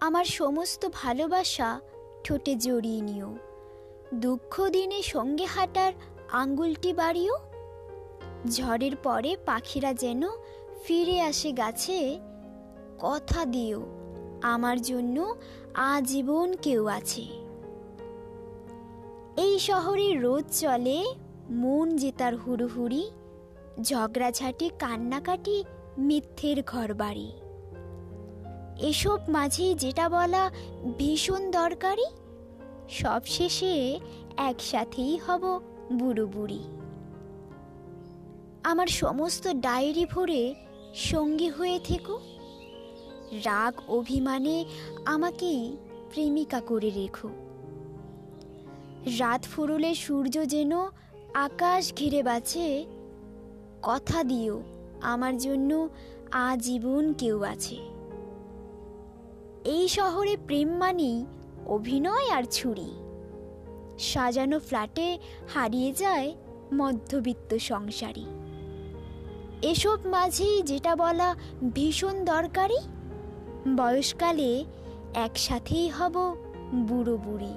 আমার সমস্ত ভালোবাসা ঠোঁটে জড়িয়ে নিও। দুঃখ দিনে সঙ্গে হাঁটার আঙ্গুলটি বাড়িও। ঝড়ের পরে পাখিরা যেন ফিরে আসে গাছে, কথা দিও, আমার জন্য আজীবন কেউ আছে। এই শহরে রোদ চলে, মন জেতার হুড়ুহুড়ি, ঝগড়াঝাটি, কান্নাকাটি, মিথ্যের ঘর বাড়ি এসব মাঝে যেটা বলা ভীষণ দরকারি, সব শেষে একসাথেই হব বুড়ো বুড়ি। আমার সমস্ত ডায়েরি ভরে সঙ্গী হয়ে থেকো। রাগ অভিমানে আমাকেই প্রেমিকা করে রেখো। রাত ফুরলে সূর্য যেন আকাশ ঘিরে বাঁচে কথা দিও, আমার জন্য আজীবন কেউ আছে। এই শহরে প্রেম মানেই অভিনয় আর ছুরি। সাজানো ফ্ল্যাটে হারিয়ে যায় মধ্যবিত্ত সংসারী। এসব মাঝেই যেটা বলা ভীষণ দরকারি, বয়সকালে একসাথেই হব বুড়ো বুড়ি